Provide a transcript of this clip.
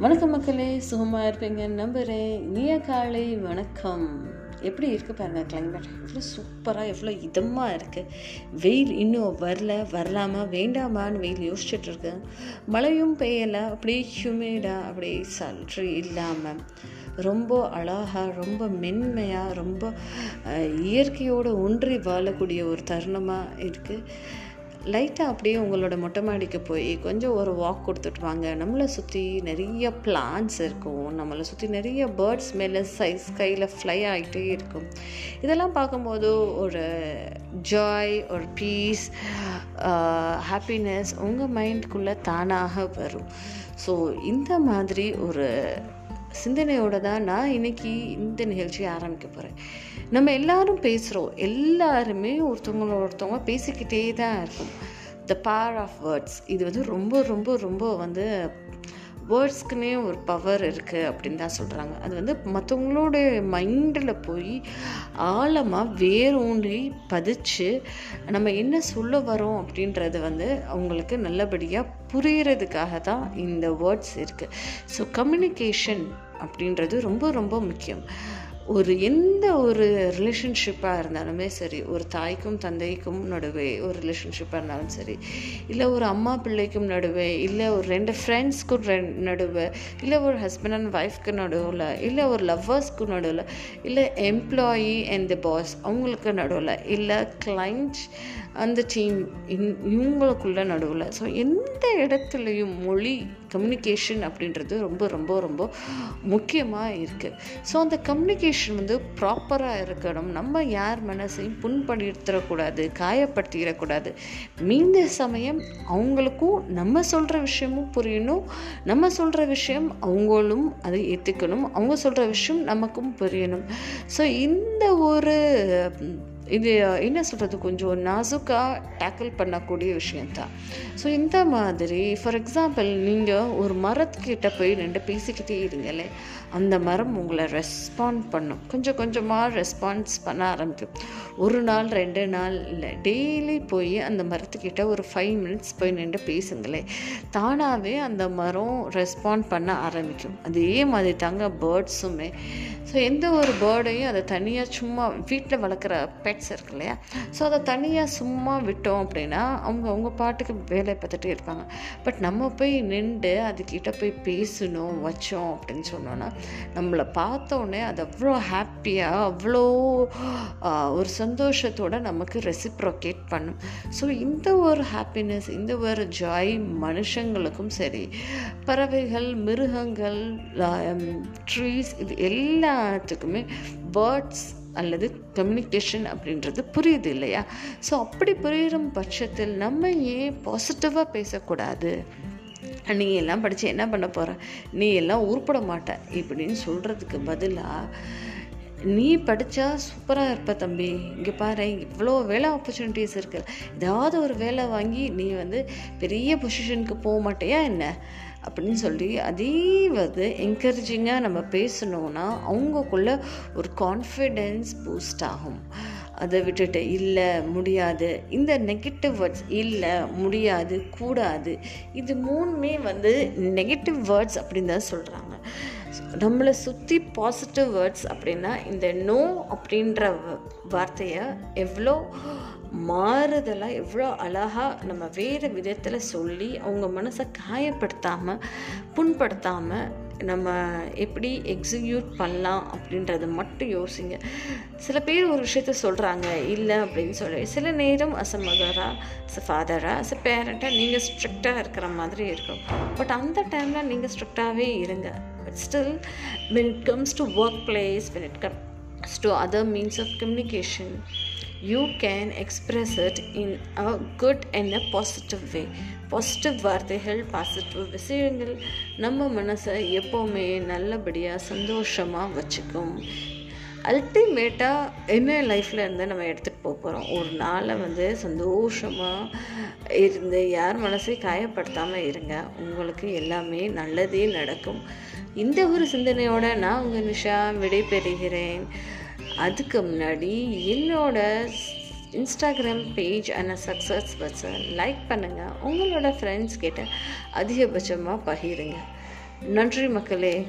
வணக்கம் மக்களே சுகமாக இருப்பீங்க நம்புகிறேன் இனிய காலை வணக்கம். எப்படி இருக்குது பாருங்கள் கிளைமேட் எவ்வளோ சூப்பராக எவ்வளோ இதமாக இருக்குது வெயில் இன்னும் வரல வரலாமா வேண்டாமான்னு வெயில் யோசிச்சுட்டு இருக்கேன் மழையும் பெய்யலை அப்படியே ஹியூமிடாக அப்படியே சல்ட்ரி இல்லாமல் ரொம்ப அழகாக ரொம்ப மென்மையாக ரொம்ப இயற்கையோடு ஒன்றி வாழக்கூடிய ஒரு தருணமாக இருக்குது லைட்டாக அப்படியே உங்களோட மொட்டை மாடிக்கு போய் கொஞ்சம் ஒரு வாக் கொடுத்துட்டு வாங்க. நம்மளை சுற்றி நிறைய பிளான்ஸ் இருக்கும். நம்மளை சுற்றி நிறைய பேர்ட்ஸ் மேலே சைஸ் கையில் ஃப்ளை ஆகிட்டே இருக்கும். இதெல்லாம் பார்க்கும்போது ஒரு ஜாய் ஒரு பீஸ் ஹாப்பினஸ் உங்கள் மைண்டுக்குள்ளே தானாக வரும். ஸோ இந்த மாதிரி ஒரு சிந்தனையோட தான் நான் இன்னைக்கு இந்த நிகழ்ச்சியை ஆரம்பிக்க போகிறேன் நம்ம எல்லாரும் பேசுகிறோம் எல்லாருமே ஒருத்தவங்களோட ஒருத்தவங்க பேசிக்கிட்டே தான் இருக்கும். த பவர் ஆஃப் வேர்ட்ஸ் இது வந்து ரொம்ப ரொம்ப ரொம்ப வந்து வேர்ட்ஸ்க்குனே ஒரு பவர் இருக்குது அப்படின்னு தான் சொல்கிறாங்க அது வந்து மற்றவங்களோட மைண்டில் போய் ஆழமாக வேரூன்றி பதிச்சு நம்ம என்ன சொல்ல வரோம் அப்படின்றது வந்து அவங்களுக்கு நல்லபடியாக புரிகிறதுக்காக தான் இந்த வேர்ட்ஸ் இருக்குது ஸோ கம்யூனிகேஷன் அப்படின்றது ரொம்ப ரொம்ப முக்கியம். ஒரு எந்த ஒரு ரிலேஷன்ஷிப்பாக இருந்தாலுமே சரி ஒரு தாய்க்கும் தந்தைக்கும் நடுவே ஒரு ரிலேஷன்ஷிப்பாக இருந்தாலும் சரி இல்லை ஒரு அம்மா பிள்ளைக்கும் நடுவே இல்லை ஒரு ரெண்டு ஃப்ரெண்ட்ஸ்க்கும் ரெண் நடுவே இல்லை ஒரு ஹஸ்பண்ட் அண்ட் ஒய்ஃப்க்கு நடுவில் இல்லை ஒரு லவ்வர்ஸ்க்கு நடுவில் இல்லை எம்ப்ளாயி அண்ட் த பாஸ் அவங்களுக்கு நடுவில் இல்லை கிளைண்ட் அந்த டீம் இன் இவங்களுக்குள்ள நடுவில். ஸோ எந்த இடத்துலையும் மொழி கம்யூனிகேஷன் அப்படின்றது ரொம்ப ரொம்ப ரொம்ப முக்கியமாக இருக்குது ஸோ அந்த கம்யூனிகேஷன் வந்து ப்ராப்பராக இருக்கணும். நம்ம யார் மனசையும் புண்படுத்திடக்கூடாது காயப்படுத்திடக்கூடாது. மீந்த சமயம் அவங்களுக்கும் நம்ம சொல்கிற விஷயமும் புரியணும். நம்ம சொல்கிற விஷயம் அவங்களும் அதை ஏற்றுக்கணும் அவங்க சொல்கிற விஷயம் நமக்கும் புரியணும். ஸோ இந்த ஒரு இது என்ன சொல்கிறது கொஞ்சம் நாசுக்காக டேக்கிள் பண்ணக்கூடிய விஷயந்தான் ஸோ இந்த மாதிரி ஃபார் எக்ஸாம்பிள் நீங்கள் ஒரு மரத்துக்கிட்ட போய் நின்று பேசிக்கிட்டே இருங்களே அந்த மரம் உங்களை ரெஸ்பாண்ட் பண்ணும். கொஞ்சம் கொஞ்சமாக ரெஸ்பான்ஸ் பண்ண ஆரம்பிக்கும். ஒரு நாள் ரெண்டு நாள் இல்லை. டெய்லி போய் அந்த மரத்துக்கிட்ட ஒரு ஃபைவ் மினிட்ஸ் போய் நின்று பேசுங்களேன் தானாகவே அந்த மரம் ரெஸ்பாண்ட் பண்ண ஆரம்பிக்கும். அதே மாதிரி தாங்க பேர்ட்ஸுமே ஸோ எந்த ஒரு பேர்டையும் அதை தனியாக சும்மா வீட்டில் வளர்க்குற பெட்ஸ் இருக்கு இல்லையா ஸோ அதை தனியாக சும்மா விட்டோம் அப்படின்னா அவங்க அவங்க பாட்டுக்கு வேலை பார்த்துட்டே இருப்பாங்க. பட் நம்ம போய் நின்று அதுக்கிட்ட போய் பேசணும் வச்சோம் அப்படின்னு சொன்னோன்னா நம்மளை பார்த்தோன்னே அது அவ்வளோ ஹாப்பியாக அவ்வளோ ஒரு ஒரு சந்தோஷத்தோடு நமக்கு ரெசிப்ரோகேட் பண்ணும். ஸோ இந்த ஒரு ஹாப்பினஸ் இந்த ஒரு ஜாய் மனுஷங்களுக்கும் சரி பறவைகள் மிருகங்கள் um, ட்ரீஸ் இது எல்லாத்துக்குமே பேர்ட்ஸ் அல்லது கம்யூனிகேஷன் அப்படின்றது புரியுது இல்லையா? ஸோ அப்படி புரியும் பட்சத்தில் நம்ம ஏன் பாசிட்டிவாக பேசக்கூடாது? நீ எல்லாம் படித்து என்ன பண்ண போகிற நீ எல்லாம் உருப்பட மாட்ட. இப்படின்னு சொல்கிறதுக்கு பதிலாக நீ படித்தா சூப்பராக இருப்ப தம்பி. இங்கே பாரு இவ்வளோ வேலை ஆப்பர்ச்சுனிட்டிஸ் இருக்குது ஏதாவது ஒரு வேலை வாங்கி நீ வந்து பெரிய பொசிஷனுக்கு போக மாட்டியா என்ன? அப்படின்னு சொல்லி அதே வந்து என்கரேஜிங்காக நம்ம பேசணுன்னா அவங்கக்குள்ள ஒரு கான்ஃபிடென்ஸ் பூஸ்ட் ஆகும். அதை விட்டுட்டு இல்லை முடியாது. இந்த நெகட்டிவ் வேர்ட்ஸ் இல்லை முடியாது கூடாது. இது மூணுமே வந்து நெகட்டிவ் வேர்ட்ஸ் அப்படின்னு தான் சொல்கிறாங்க நம்மளை சுற்றி பாசிட்டிவ் வேர்ட்ஸ் அப்படின்னா இந்த நோ அப்படின்ற வ- வார்த்தையை எவ்வளோ மாறுதலாக எவ்வளோ அழகாக நம்ம வேறு விதத்தில் சொல்லி அவங்க மனசை காயப்படுத்தாமல் புண்படுத்தாமல் நம்ம எப்படி எக்ஸிக்யூட் பண்ணலாம் அப்படின்றத மட்டும் யோசிங்க. சில பேர் ஒரு விஷயத்த சொல்கிறாங்க இல்லை அப்படின்னு சொல்லி சில நேரம் அஸ் அ மதராக அஸ் அ ஃபாதராக அஸ் அ பேரண்ட்டாக நீங்கள் ஸ்ட்ரிக்டாக இருக்கிற மாதிரி இருக்கும். பட் அந்த டைமில் நீங்கள் ஸ்ட்ரிக்டாகவே இருங்க. But still when it comes to workplace when it comes to other means of communication you can express it in a good and a positive way. Positive வார்த்தைகள் பாசிட்டிவ் விஷயங்கள் நம்ம மனசை எப்போவுமே நல்லபடியாக சந்தோஷமாக வச்சுக்கும். அல்டிமேட்டாக என்ன லைஃப்பில் இருந்து நம்ம எடுத்துகிட்டு போக போகிறோம் ஒரு நாளை வந்து சந்தோஷமாக இருந்து யார் மனசையும் காயப்படுத்தாமல் இருங்க. உங்களுக்கு எல்லாமே நல்லதே நடக்கும். இந்த ஒரு சிந்தனையோட நான் உங்கள் நிஷா விடைபெறுகிறேன். அதுக்கு முன்னாடி என்னோட இன்ஸ்டாகிராம் பேஜ் அண்ட் சக்ஸஸ் பட்ஸை லைக் பண்ணுங்கள் உங்களோட ஃப்ரெண்ட்ஸ் கிட்ட அதிகபட்சமாக பகிருங்க. நன்றி மக்களே.